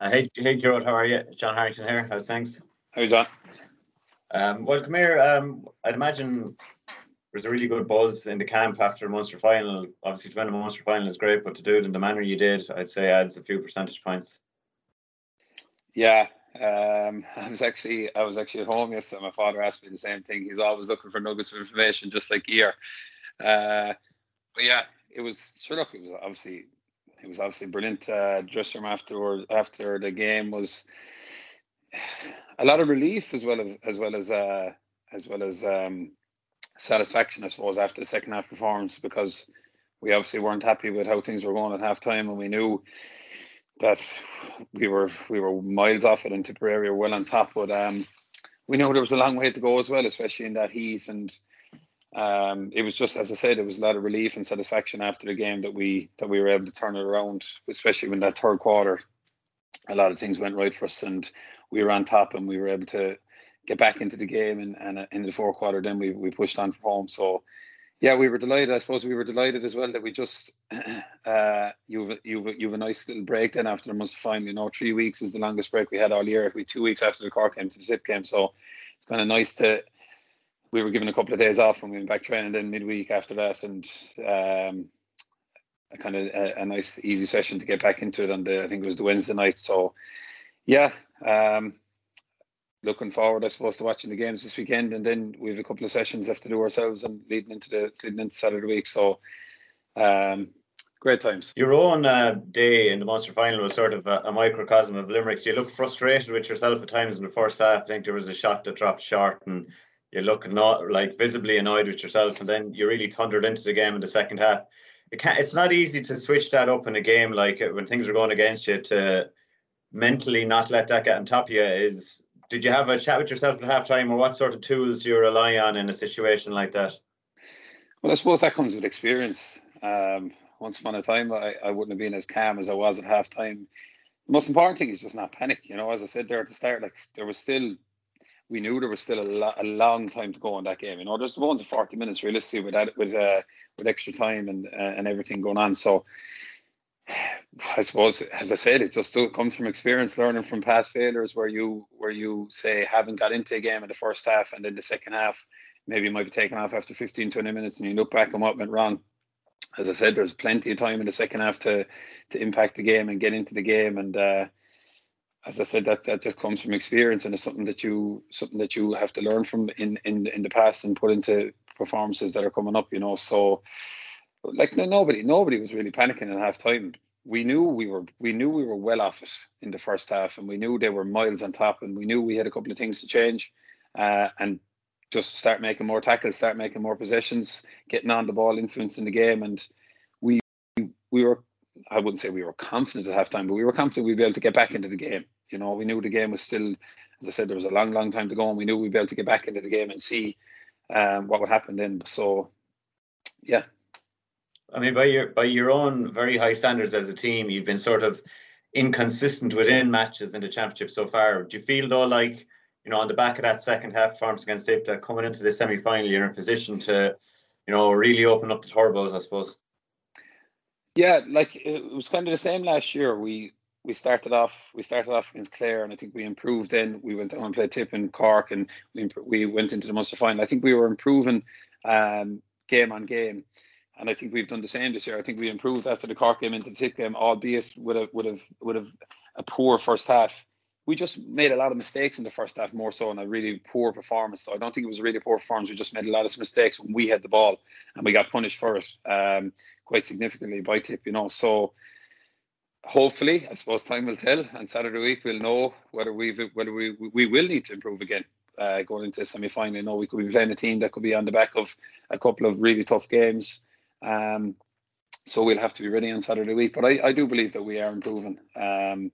Uh, hey, hey, Gerard, how are you? John Harrington here. How's things? How you, John? Um, well, come here. Um, I'd imagine there's a really good buzz in the camp after the Munster final. Obviously, to win a Munster final is great, but to do it in the manner you did, I'd say adds a few percentage points. Yeah, um, I was actually I was actually at home yesterday. My father asked me the same thing. He's always looking for nuggets of information, just like here. Uh, but yeah, it was sure. Look, it was obviously it was obviously brilliant. Uh, dressing room after after the game was a lot of relief as well as as well as uh, as well as um, satisfaction, I suppose, after the second half performance because we obviously weren't happy with how things were going at half time, and we knew that we were we were miles off it, and Tipperary well on top. But um, we know there was a long way to go as well, especially in that heat and um, it was just as I said, it was a lot of relief and satisfaction after the game that we that we were able to turn it around, especially when that third quarter, a lot of things went right for us and we were on top and we were able to get back into the game and, and in the fourth quarter then we, we pushed on from home. So yeah, we were delighted. I suppose we were delighted as well that we just uh, you've you've you've a nice little break then after the Munster final. You know, three weeks is the longest break we had all year. We two weeks after the car came to the zip game, so it's kind of nice to we were given a couple of days off and we went back training then midweek after that and um, a kind of a, a, nice easy session to get back into it on the I think it was the Wednesday night so yeah um, looking forward I suppose to watching the games this weekend and then we have a couple of sessions left to do ourselves and leading into the leading into Saturday week so um, great times. Your own uh, day in the Munster final was sort of a, a, microcosm of Limerick. You look frustrated with yourself at times in the first half. I think there was a shot that dropped short and you look not like visibly annoyed with yourself, and then you really thundered into the game in the second half. It can't, it's not easy to switch that up in a game like when things are going against you to mentally not let that get on top of you. Is did you have a chat with yourself at halftime, or what sort of tools do you rely on in a situation like that? Well, I suppose that comes with experience. Um, once upon a time, I, I wouldn't have been as calm as I was at halftime. The most important thing is just not panic. You know, as I said there at the start, like there was still we knew there was still a, lo- a long time to go in that game. You know, there's the ones of 40 minutes realistically with that, with uh, with extra time and uh, and everything going on. So I suppose, as I said, it just comes from experience, learning from past failures where you where you say haven't got into a game in the first half and then the second half maybe you might be taken off after 15, 20 minutes and you look back on what went wrong. As I said, there's plenty of time in the second half to to impact the game and get into the game and. Uh, as I said, that that just comes from experience and it's something that you something that you have to learn from in in in the past and put into performances that are coming up. You know, so like nobody nobody was really panicking at half time. We knew we were we knew we were well off it in the first half, and we knew they were miles on top, and we knew we had a couple of things to change, uh, and just start making more tackles, start making more possessions, getting on the ball, influencing the game, and we we were I wouldn't say we were confident at halftime, but we were confident we'd be able to get back into the game. You know, we knew the game was still, as I said, there was a long, long time to go, and we knew we'd be able to get back into the game and see um, what would happen then. So, yeah. I mean, by your by your own very high standards as a team, you've been sort of inconsistent within matches in the championship so far. Do you feel though, like you know, on the back of that second half performance against Ipta, coming into the semi final, you're in a position to, you know, really open up the turbos, I suppose. Yeah, like it was kind of the same last year. We we started off we started off against Clare, and I think we improved. Then we went on and played Tip and Cork, and we we went into the Munster final. I think we were improving um, game on game, and I think we've done the same this year. I think we improved after the Cork game into the Tip game, albeit would have would have would have a poor first half we just made a lot of mistakes in the first half, more so, and a really poor performance. So I don't think it was really poor performance. We just made a lot of mistakes when we had the ball, and we got punished for it um, quite significantly by Tip. You know, so hopefully, I suppose time will tell. And Saturday week we'll know whether we whether we we will need to improve again. Uh, going into the semi final, you know, we could be playing a team that could be on the back of a couple of really tough games. Um, so we'll have to be ready on Saturday week. But I, I do believe that we are improving. Um,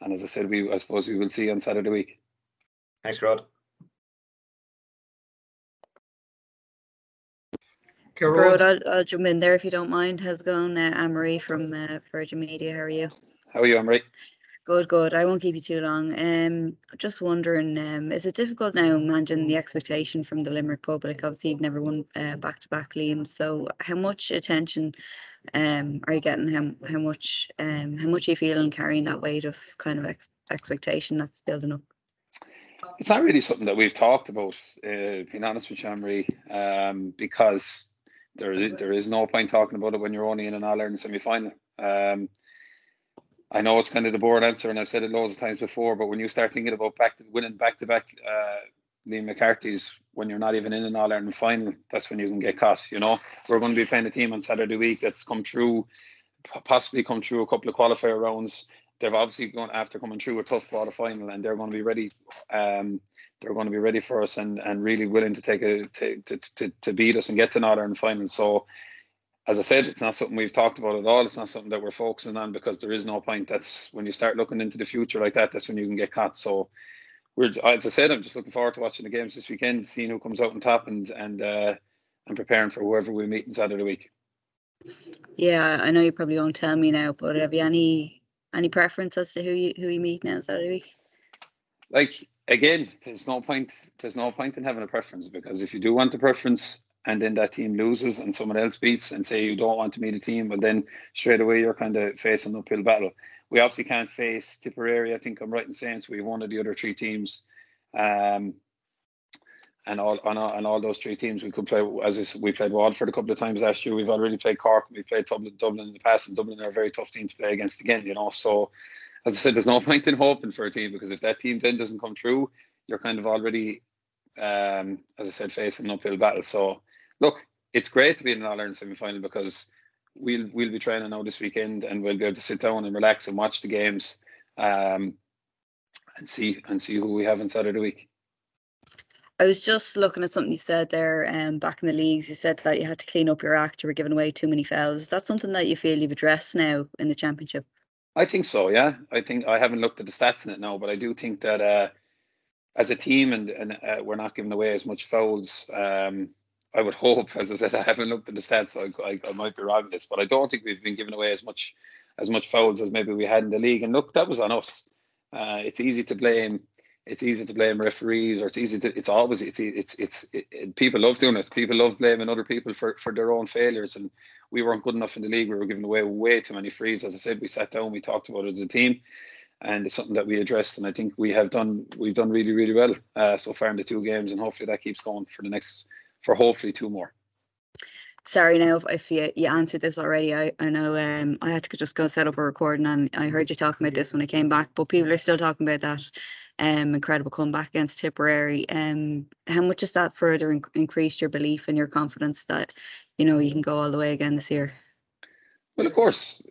and as I said, we I suppose we will see on Saturday week. Thanks, Rod. Rod, I'll, I'll jump in there if you don't mind. How's it going? Uh, Anne-Marie from uh, Virgin Media. How are you? How are you, Anne-Marie? Good, good. I won't keep you too long. Um, just wondering, um, is it difficult now managing the expectation from the Limerick public? Obviously, you've never won uh, back-to-back Liam, so how much attention Um, are you getting how how much um how much are you feeling carrying that weight of kind of ex- expectation that's building up? It's not really something that we've talked about, uh, being honest with Emery, um, because there is, there is no point talking about it when you're only in an All Ireland semi final. Um, I know it's kind of the boring answer, and I've said it loads of times before. But when you start thinking about back to, winning back to back Liam McCarthy's, when you're not even in an All Ireland final, that's when you can get caught. You know, we're going to be playing a team on Saturday week that's come through, possibly come through a couple of qualifier rounds. They've obviously gone after coming through a tough quarter final, and they're going to be ready. Um, they're going to be ready for us and, and really willing to take a to, to, to, to beat us and get to an All Ireland final. So as I said, it's not something we've talked about at all. It's not something that we're focusing on because there is no point. That's when you start looking into the future like that. That's when you can get caught. So we're, as I said, I'm just looking forward to watching the games this weekend, seeing who comes out on top, and and uh, and preparing for whoever we meet in Saturday week. Yeah, I know you probably won't tell me now, but have you any any preference as to who you who you meet now Saturday week? Like again, there's no point. There's no point in having a preference because if you do want a preference, and then that team loses and someone else beats and say you don't want to meet a team, but then straight away you're kind of facing an uphill battle. We obviously can't face Tipperary. I think I'm right in saying so. We've one of the other three teams, um, and all on all, on all those three teams we could play. As we played Waterford a couple of times last year. We've already played Cork. We played Dublin, Dublin in the past, and Dublin are a very tough team to play against again. You know, so as I said, there's no point in hoping for a team because if that team then doesn't come through, you're kind of already, um, as I said, facing an uphill battle. So look, it's great to be in an All Ireland semi final because we'll we'll be training now this weekend and we'll be able to sit down and relax and watch the games um, and see and see who we have in Saturday week. I was just looking at something you said there um, back in the leagues. You said that you had to clean up your act. You were giving away too many fouls. Is that something that you feel you've addressed now in the championship? I think so. Yeah, I think I haven't looked at the stats in it now, but I do think that uh, as a team and and uh, we're not giving away as much fouls. Um, I would hope, as I said, I haven't looked at the stats, so I, I, I, might be wrong with this, but I don't think we've been giving away as much as much fouls as maybe we had in the league. And look, that was on us. Uh, it's easy to blame. It's easy to blame referees, or it's easy to. It's always. It's it's it's. It, it, people love doing it. People love blaming other people for for their own failures, and we weren't good enough in the league. We were giving away way too many frees. As I said, we sat down, we talked about it as a team, and it's something that we addressed. And I think we have done. We've done really, really well uh, so far in the two games, and hopefully that keeps going for the next for hopefully two more. Sorry now if you, you answered this already I, I know um I had to just go set up a recording and I heard you talking about this when I came back but people are still talking about that um incredible comeback against Tipperary. Um how much has that further in- increased your belief and your confidence that you know you can go all the way again this year? Well of course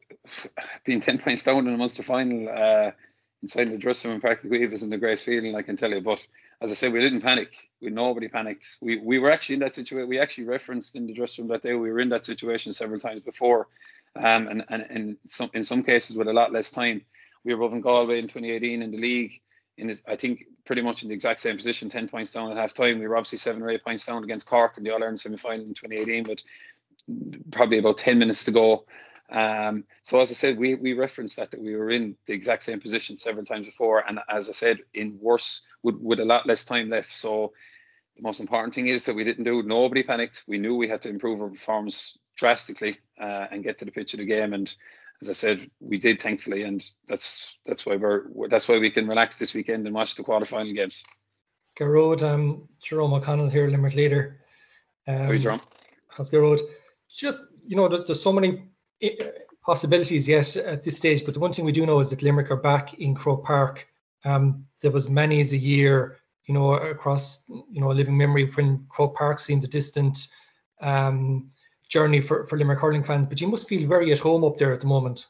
being 10 points down in a Munster final uh inside the dressing room Uí Chaoimh isn't a great feeling, I can tell you. But as I said, we didn't panic. We nobody panicked. We we were actually in that situation. We actually referenced in the dressing room that day. We were in that situation several times before, um, and and in some in some cases with a lot less time. We were above in Galway in 2018 in the league. In I think pretty much in the exact same position, 10 points down at half time. We were obviously seven or eight points down against Cork in the All Ireland semi final in 2018, but probably about 10 minutes to go. Um, so as I said, we we referenced that that we were in the exact same position several times before, and as I said, in worse with with a lot less time left. So the most important thing is that we didn't do. Nobody panicked. We knew we had to improve our performance drastically uh, and get to the pitch of the game. And as I said, we did thankfully, and that's that's why we're that's why we can relax this weekend and watch the quarterfinal games. Garrod, um, Jerome O'Connell here, Limerick leader. Um, How are you, Jerome? How's Garrod? Just you know, there's so many possibilities yet at this stage, but the one thing we do know is that Limerick are back in Croke Park. Um, there was many as a year, you know, across you know a living memory when Croke Park seemed a distant um, journey for, for Limerick hurling fans. But you must feel very at home up there at the moment.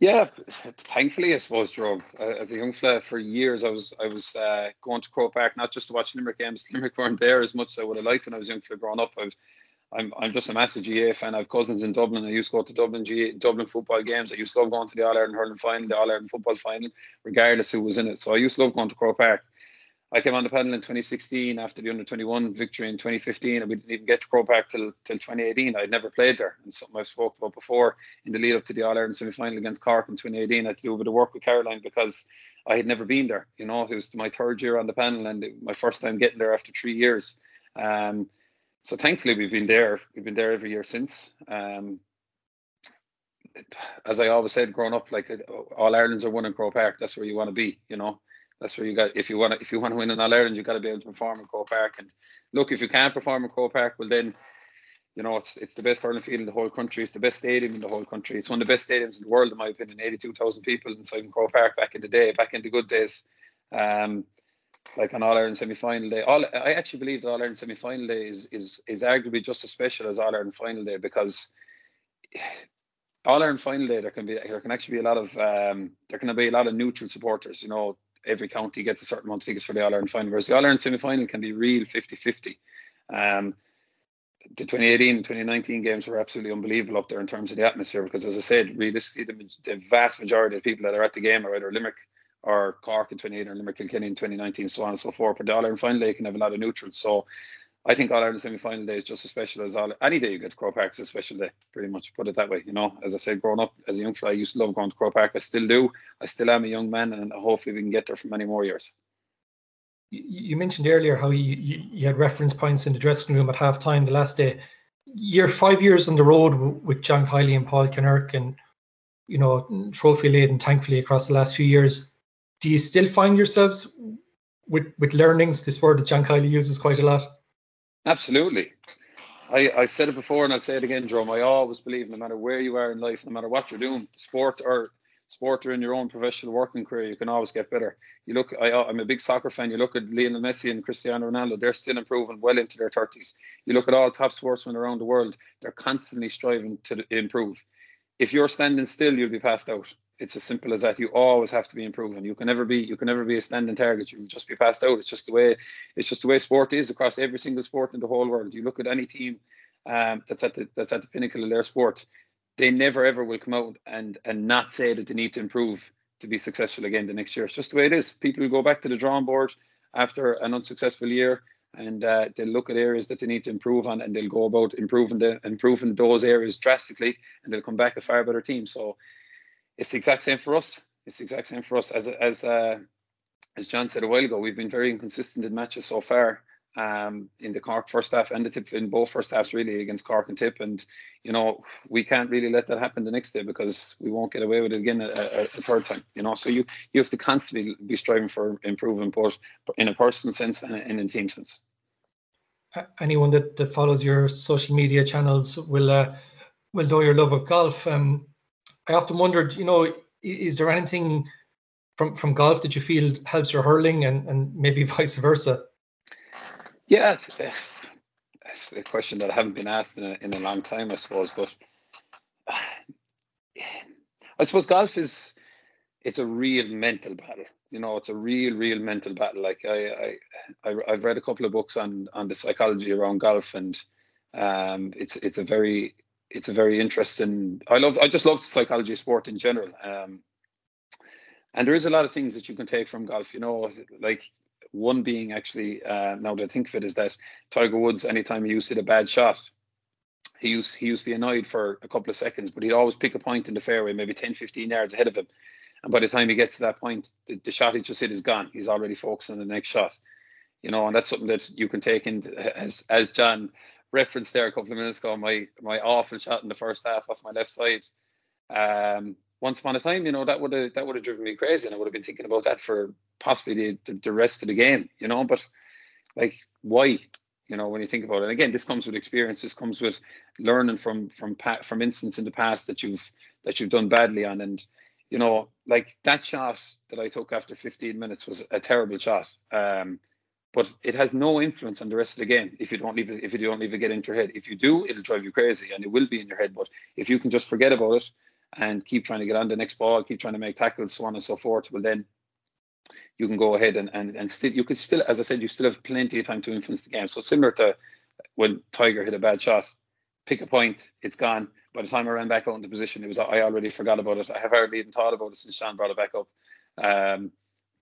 Yeah, thankfully, I suppose, Jerome. Uh, as a young fella, for years, I was I was uh, going to Croke Park not just to watch Limerick games. Limerick weren't there as much as I would have liked when I was young fella growing up. I was I'm I'm just a massive GAA fan. I have cousins in Dublin. I used to go to Dublin GAA, Dublin football games. I used to love going to the All Ireland hurling final, the All Ireland football final, regardless who was in it. So I used to love going to Croke Park. I came on the panel in 2016 after the under 21 victory in 2015, and we didn't even get to Croke Park till till 2018. I'd never played there, and something I've spoke about before in the lead up to the All Ireland semi final against Cork in 2018. I had to do a bit of work with Caroline because I had never been there. You know, it was my third year on the panel and my first time getting there after three years. Um, so thankfully we've been there. We've been there every year since. Um, as I always said, growing up, like all Ireland's are one in Croke Park. That's where you want to be. You know, that's where you got. If you want to, if you want to win in All Ireland, you got to be able to perform in Croke Park. And look, if you can't perform in Croke Park, well then, you know, it's it's the best hurling field in the whole country. It's the best stadium in the whole country. It's one of the best stadiums in the world, in my opinion. Eighty-two thousand people inside Croke Park back in the day, back in the good days. Um, like an All Ireland semi final day. All I actually believe that All Ireland semi final day is is is arguably just as special as All Ireland final day because All Ireland final day there can be there can actually be a lot of um, there can be a lot of neutral supporters. You know, every county gets a certain amount of tickets for the All Ireland final, whereas the All Ireland semi final can be real 50-50. Um, the 2018 and 2019 games were absolutely unbelievable up there in terms of the atmosphere because, as I said, realistically, the, the vast majority of people that are at the game are either Limerick or Cork in 2018 or Limerick Kilkenny in 2019, so on and so forth. But the All Ireland final day can have a lot of neutrals. So I think All Ireland semi final day is just as special as all any day you get to Croke Park is a special day, pretty much put it that way. You know, as I said, growing up as a young fella, I used to love going to Croke Park. I still do. I still am a young man, and hopefully we can get there for many more years. You mentioned earlier how you, you, you had reference points in the dressing room at half time the last day. You're five years on the road with John Kiely and Paul Kinnerk and, you know, trophy laden, thankfully, across the last few years do you still find yourselves with with learnings? This word that John Kiely uses quite a lot. Absolutely. I, I've said it before and I'll say it again, Jerome. I always believe no matter where you are in life, no matter what you're doing, sport or sport or in your own professional working career, you can always get better. You look, I, I'm a big soccer fan. You look at Lionel Messi and Cristiano Ronaldo, they're still improving well into their 30s. You look at all top sportsmen around the world, they're constantly striving to improve. If you're standing still, you'll be passed out it's as simple as that. You always have to be improving. You can never be you can never be a standing target. You'll just be passed out. It's just the way it's just the way sport is across every single sport in the whole world. You look at any team um, that's at the that's at the pinnacle of their sport, they never ever will come out and and not say that they need to improve to be successful again the next year. It's just the way it is. People will go back to the drawing board after an unsuccessful year and uh, they'll look at areas that they need to improve on and they'll go about improving the improving those areas drastically and they'll come back a far better team. So it's the exact same for us. It's the exact same for us. As as uh, as John said a while ago, we've been very inconsistent in matches so far. Um, in the Cork first half and the tip in both first halves really against Cork and Tip, and you know we can't really let that happen the next day because we won't get away with it again a, a, a third time. You know, so you you have to constantly be striving for improvement, both in a personal sense and in a team sense. Anyone that, that follows your social media channels will uh, will know your love of golf. Um, I often wondered, you know, is there anything from from golf that you feel helps your hurling, and and maybe vice versa? Yeah, that's a question that I haven't been asked in a, in a long time, I suppose. But I suppose golf is it's a real mental battle. You know, it's a real, real mental battle. Like I, I, I have read a couple of books on on the psychology around golf, and um, it's it's a very it's a very interesting. I love. I just love the psychology of sport in general. Um, and there is a lot of things that you can take from golf. You know, like one being actually uh, now that I think of it is that Tiger Woods, anytime he used to hit a bad shot, he used he used to be annoyed for a couple of seconds, but he'd always pick a point in the fairway, maybe 10, 15 yards ahead of him. And by the time he gets to that point, the, the shot he just hit is gone. He's already focused on the next shot. You know, and that's something that you can take into as as John referenced there a couple of minutes ago, my my awful shot in the first half off my left side. Um, once upon a time, you know, that would have that would have driven me crazy, and I would have been thinking about that for possibly the, the, rest of the game, you know. But like, why? You know, when you think about it, and again, this comes with experience. This comes with learning from from from instances in the past that you've that you've done badly on, and you know, like that shot that I took after 15 minutes was a terrible shot. Um, but it has no influence on the rest of the game if you don't leave it if you don't leave it get into your head. If you do, it'll drive you crazy and it will be in your head. But if you can just forget about it and keep trying to get on the next ball, keep trying to make tackles, so on and so forth, well then you can go ahead and and, and still you could still, as I said, you still have plenty of time to influence the game. So similar to when Tiger hit a bad shot, pick a point, it's gone. By the time I ran back out into position, it was I already forgot about it. I have hardly even thought about it since Sean brought it back up. Um,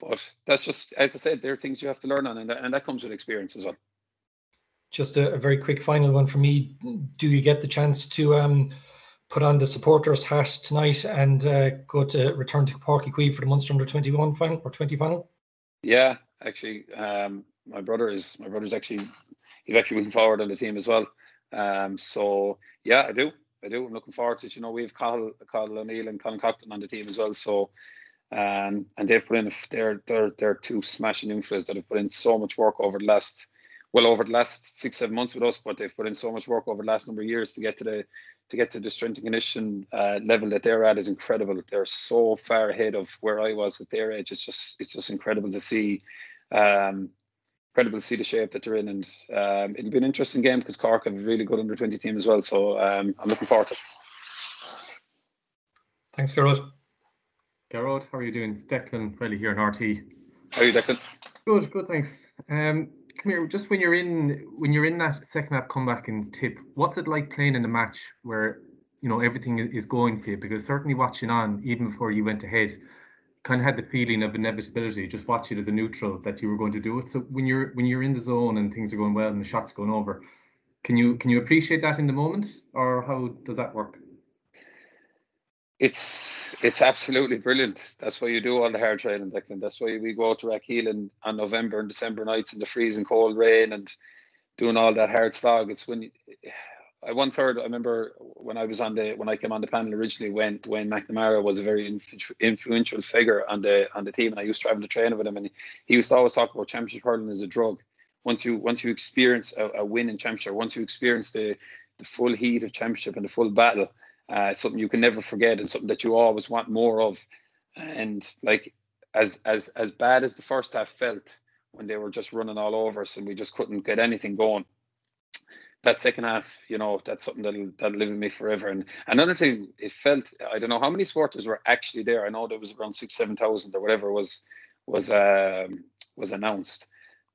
but that's just, as I said, there are things you have to learn on, and that, and that comes with experience as well. Just a, a very quick final one for me. Do you get the chance to um, put on the supporters hat tonight and uh, go to return to Páirc Uí for the Munster under 21 final or 20 final? Yeah, actually, um, my brother is my brother's actually he's actually moving forward on the team as well. Um, so yeah, I do. I do. I'm looking forward to it. You know, we have Cathal, Cathal O'Neill and Colin Coughlan on the team as well. So, um, and they've put in, they're, they're, they're two smashing influences that have put in so much work over the last, well, over the last six, seven months with us, but they've put in so much work over the last number of years to get to the, to get to the strength and condition uh, level that they're at is incredible. They're so far ahead of where I was at their age. It's just, it's just incredible to see. Um, incredible to see the shape that they're in, and um, it'll be an interesting game because Cork have a really good under twenty team as well. So um, I'm looking forward to it. Thanks, Garrod. Garrod, how are you doing? It's Declan Rooney here in RTÉ. How are you, Declan? Good, good, thanks. Um, come here. Just when you're in when you're in that second half comeback and tip, what's it like playing in a match where you know everything is going for you? Because certainly watching on, even before you went ahead, kind of had the feeling of inevitability. Just watch it as a neutral that you were going to do it. So when you're when you're in the zone and things are going well and the shots going over, can you can you appreciate that in the moment, or how does that work? It's it's absolutely brilliant. That's why you do all the hard training, Declan. That's why we go out to Rathkeelan on November and December nights in the freezing cold rain and doing all that hard slog. It's when you, I once heard. I remember when I was on the when I came on the panel originally. When Wayne McNamara was a very influential figure on the on the team, and I used to travel to train with him, and he used to always talk about championship hurling as a drug. Once you once you experience a, a win in championship, once you experience the the full heat of championship and the full battle, uh, it's something you can never forget, and something that you always want more of. And like as as as bad as the first half felt when they were just running all over us and we just couldn't get anything going that second half, you know, that's something that'll that'll live with me forever. And another thing, it felt I don't know how many supporters were actually there. I know there was around six, seven thousand or whatever was was um, was announced.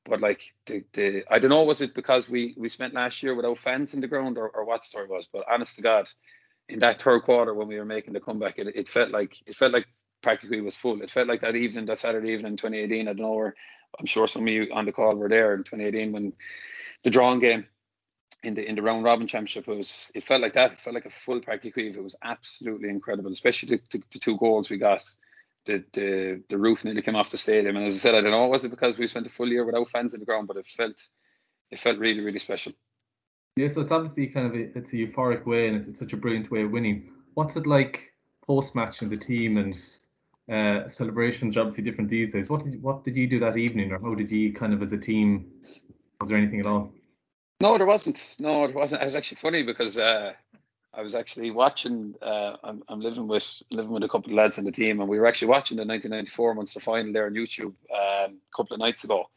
But like the, the I don't know, was it because we we spent last year without fans in the ground or, or what story was? But honest to God, in that third quarter when we were making the comeback, it, it felt like it felt like practically was full. It felt like that evening, that Saturday evening in 2018. I don't know where I'm sure some of you on the call were there in 2018 when the drawing game in the in the round robin championship was it felt like that it felt like a full Uí it was absolutely incredible especially the, the, the, two goals we got the, the the roof nearly came off the stadium and as I said I don't know was it because we spent a full year without fans in the ground but it felt it felt really really special yeah so it's obviously kind of a, it's a euphoric way and it's, it's such a brilliant way of winning what's it like post match in the team and uh, celebrations are obviously different these days what did what did you do that evening or how did you kind of as a team was there anything at all no, there wasn't. No, there wasn't. It was actually funny because uh, I was actually watching. Uh, I'm, I'm living with living with a couple of lads in the team, and we were actually watching the 1994 Munster final there on YouTube um, a couple of nights ago.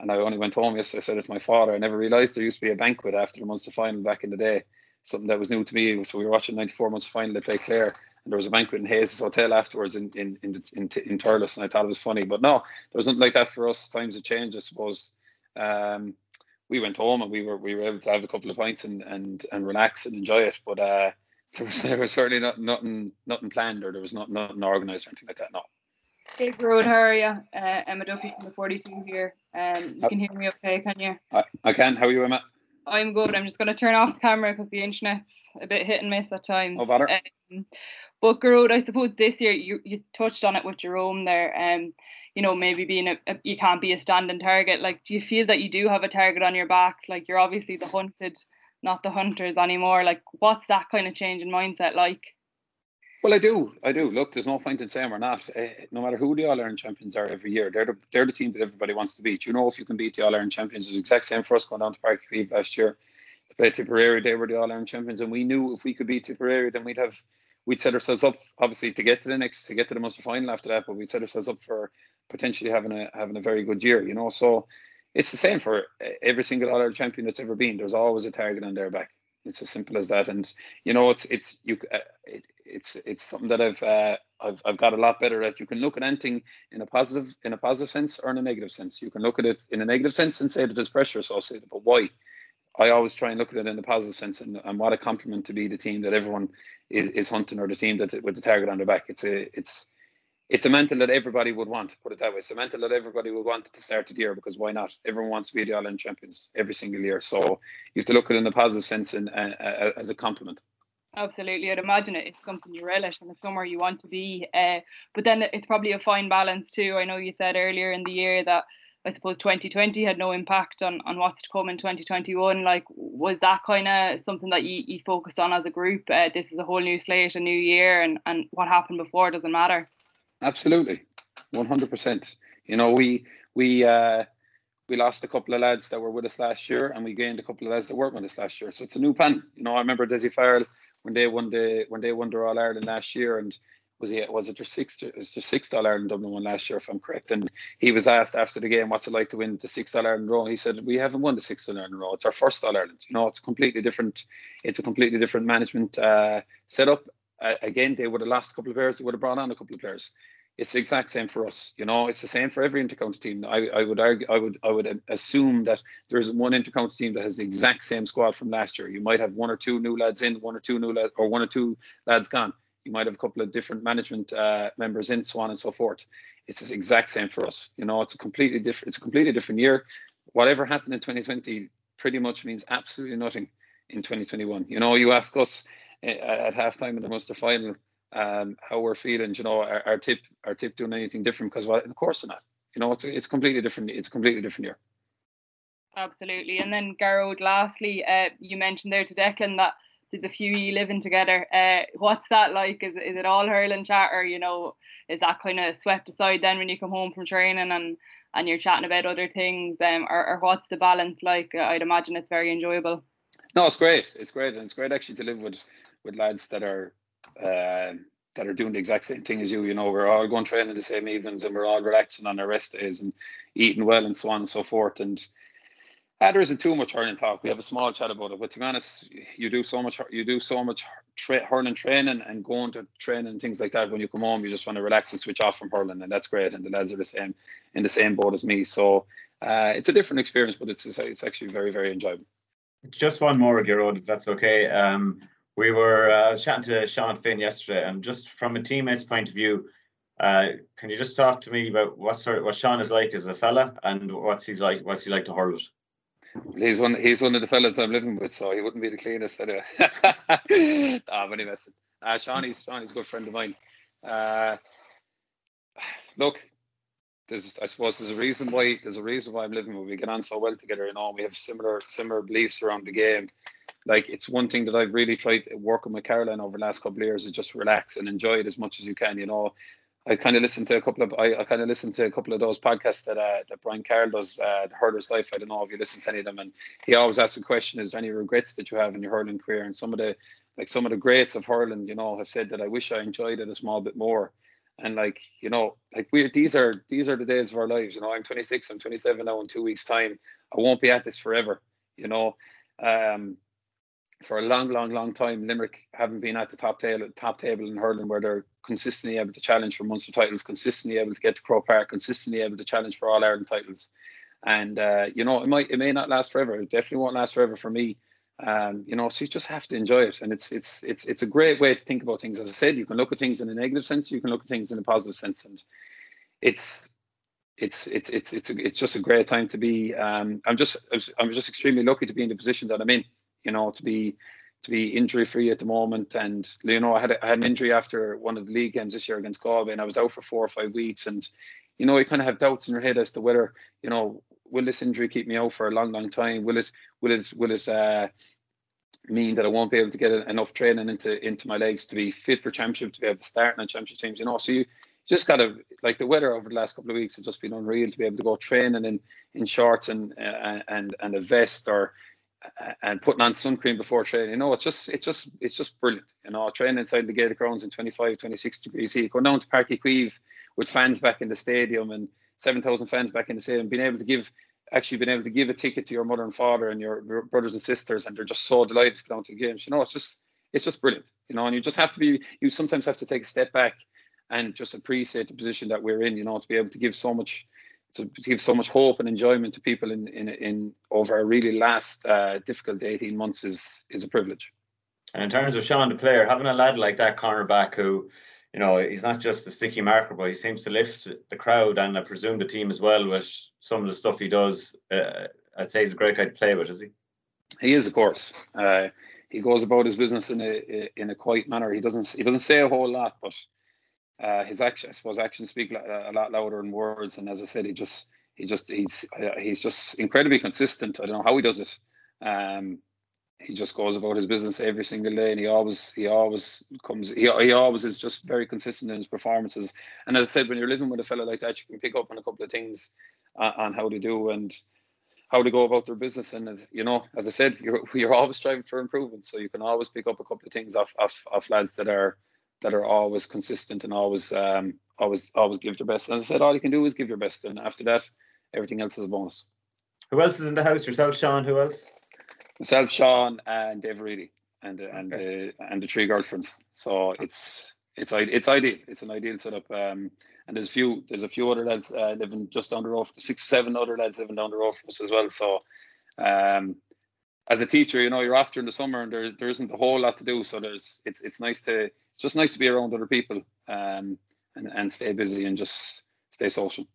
And I only went home yesterday. I said it to my father. I never realised there used to be a banquet after the Munster final back in the day. Something that was new to me. So we were watching 94 Munster final. They play Clare, and there was a banquet in Hayes' hotel afterwards in in in, in, in Thurles, and I thought it was funny. But no, there was nothing like that for us. Times have changed, I suppose. Um, we went home and we were we were able to have a couple of pints and and, and relax and enjoy it. But uh, there was there was certainly not, nothing nothing planned or there was not nothing organised or anything like that. No. Hey, Road, how are you? Uh, Emma Duffy from the 42 here. Um, you can hear me okay, can you? I, I can. How are you, Emma? I'm good. I'm just going to turn off the camera because the internet's a bit hit and miss at times. No bother. Um, but Garrod, I suppose this year you, you touched on it with Jerome there. Um, you know, maybe being a, a, you can't be a standing target. Like, do you feel that you do have a target on your back? Like, you're obviously the hunted, not the hunters anymore. Like, what's that kind of change in mindset like? Well, I do. I do. Look, there's no point in saying we're not. Uh, no matter who the All Ireland champions are every year, they're the, they're the team that everybody wants to beat. You know, if you can beat the All Ireland champions, it's the exact same for us going down to Páirc Uí last year to play Tipperary. They were the All Ireland champions, and we knew if we could beat Tipperary, then we'd have we'd set ourselves up obviously to get to the next to get to the Munster final after that, but we'd set ourselves up for potentially having a having a very good year, you know. So it's the same for every single other champion that's ever been. There's always a target on their back. It's as simple as that. And you know, it's it's you uh, it, it's it's something that I've uh, I've I've got a lot better at. You can look at anything in a positive in a positive sense or in a negative sense. You can look at it in a negative sense and say that there's pressure associated, but why? I always try and look at it in a positive sense and, and what a compliment to be the team that everyone is, is hunting or the team that with the target on their back. It's a it's it's a mental that everybody would want, put it that way. It's a mental that everybody would want to start the year because why not? Everyone wants to be the All Ireland champions every single year. So you have to look at it in a positive sense and uh, uh, as a compliment. Absolutely, I'd imagine it. It's something you relish and it's somewhere you want to be. Uh, but then it's probably a fine balance too. I know you said earlier in the year that I suppose 2020 had no impact on, on what's to come in 2021. Like, was that kind of something that you, you focused on as a group? Uh, this is a whole new slate, a new year, and, and what happened before doesn't matter. Absolutely, 100%. You know, we we uh, we lost a couple of lads that were with us last year, and we gained a couple of lads that weren't with us last year. So it's a new pan. You know, I remember Dessie Farrell when they won the when they won the All Ireland last year, and was he was it their sixth it was their sixth All Ireland Dublin one last year if I'm correct and he was asked after the game what's it like to win the sixth All Ireland row he said we haven't won the sixth All Ireland row it's our first All Ireland you know it's completely different it's a completely different management uh, setup uh, again they would have lost a couple of players they would have brought on a couple of players it's the exact same for us you know it's the same for every intercounty team I, I would argue I would I would assume that there's one intercounty team that has the exact same squad from last year you might have one or two new lads in one or two new lads or one or two lads gone you might have a couple of different management uh, members in, so on and so forth. It's the exact same for us. You know, it's a completely different. It's a completely different year. Whatever happened in 2020 pretty much means absolutely nothing in 2021. You know, you ask us at halftime in the Munster final um, how we're feeling. You know, our, our, tip, our tip doing anything different because well, of course not. You know, it's it's completely different. It's a completely different year. Absolutely. And then Garrod, lastly, uh, you mentioned there to Declan that there's a few you living together. Uh, what's that like? Is is it all hurling chat, or you know, is that kind of swept aside then when you come home from training and and you're chatting about other things? Um, or, or what's the balance like? I'd imagine it's very enjoyable. No, it's great. It's great, and it's great actually to live with with lads that are. Uh, that are doing the exact same thing as you. You know, we're all going training the same evenings and we're all relaxing on our rest days and eating well and so on and so forth. And uh, there isn't too much hurling talk. We have a small chat about it, but to be honest, you do so much. You do so much tra- hurling training and going to training and things like that. When you come home, you just want to relax and switch off from hurling, and that's great. And the lads are the same in the same boat as me. So uh, it's a different experience, but it's it's actually very very enjoyable. Just one more, Gerard, if that's okay. Um, we were uh, chatting to Sean Finn yesterday, and just from a teammate's point of view, uh, can you just talk to me about what sort of, what Sean is like as a fella and what's he's like what's he like to hurl with? He's one. He's one of the fellas I'm living with, so he wouldn't be the cleanest anyway. nah, but anyway, uh, Sean Shawnee's a good friend of mine. Uh, look, there's I suppose there's a reason why there's a reason why I'm living with. We get on so well together, you know. We have similar similar beliefs around the game. Like it's one thing that I've really tried working with Caroline over the last couple of years is just relax and enjoy it as much as you can. You know, I kind of listened to a couple of I, I kind of listened to a couple of those podcasts that uh, that Brian Carroll does, uh, the Hurler's Life. I don't know if you listen to any of them, and he always asks the question: Is there any regrets that you have in your hurling career? And some of the like some of the greats of hurling, you know, have said that I wish I enjoyed it a small bit more. And like you know, like we these are these are the days of our lives. You know, I'm 26, I'm 27 now in two weeks' time. I won't be at this forever. You know, um, for a long, long, long time, Limerick haven't been at the top table, top table in hurling where they're consistently able to challenge for Munster titles, consistently able to get to Croke Park, consistently able to challenge for All Ireland titles. And uh, you know, it might, it may not last forever. It definitely won't last forever for me. Um, you know, so you just have to enjoy it, and it's it's it's it's a great way to think about things. As I said, you can look at things in a negative sense, you can look at things in a positive sense, and it's it's it's it's it's it's just a great time to be. Um, I'm just I'm just extremely lucky to be in the position that I'm in you know, to be to be injury free at the moment. And you know, I had a, I had an injury after one of the league games this year against Galway, and I was out for four or five weeks. And you know, you kind of have doubts in your head as to whether you know, will this injury keep me out for a long, long time? Will it will it will it uh, mean that I won't be able to get enough training into into my legs to be fit for championship to be able to start in championship teams? You know, so you just gotta like the weather over the last couple of weeks has just been unreal to be able to go training in in shorts and uh, and and a vest or and putting on sun cream before training. You know, it's just it's just it's just brilliant. You know, training inside the Gaelic grounds in 25, 26 degrees heat, going down to Uí Chaoimh with fans back in the stadium and 7,000 fans back in the stadium, being able to give actually being able to give a ticket to your mother and father and your, your brothers and sisters, and they're just so delighted to go down to the games. You know, it's just it's just brilliant. You know, and you just have to be you sometimes have to take a step back and just appreciate the position that we're in. You know, to be able to give so much to give so much hope and enjoyment to people in in, in over a really last uh, difficult 18 months is is a privilege. And in terms of Sean the player, having a lad like that cornerback who, you know, he's not just a sticky marker, but he seems to lift the crowd and I presume the team as well with some of the stuff he does. Uh, I'd say he's a great guy to play with, is he? He is, of course. Uh, he goes about his business in a in a quiet manner. He doesn't he doesn't say a whole lot, but uh, his action, I suppose, actions speak a lot louder than words. And as I said, he just he just he's he's just incredibly consistent. I don't know how he does it. Um, he just goes about his business every single day, and he always he always comes he, he always is just very consistent in his performances. And as I said, when you're living with a fellow like that, you can pick up on a couple of things uh, on how to do and how to go about their business. And you know, as I said, you're you're always striving for improvement, so you can always pick up a couple of things off off, off lads that are that are always consistent and always um always always give their best. As I said, all you can do is give your best, and after that, everything else is a bonus. Who else is in the house? Yourself, Sean. Who else? myself, Sean, and Dave Reidy, and and okay. uh, and the three girlfriends. So it's it's it's ideal. It's an ideal setup. Um, and there's a few there's a few other lads uh, living just down the road. Six seven other lads living down the road from us as well. So. Um, as a teacher, you know, you're after in the summer and there, there isn't a whole lot to do. So there's it's it's nice to it's just nice to be around other people um, and, and stay busy and just stay social.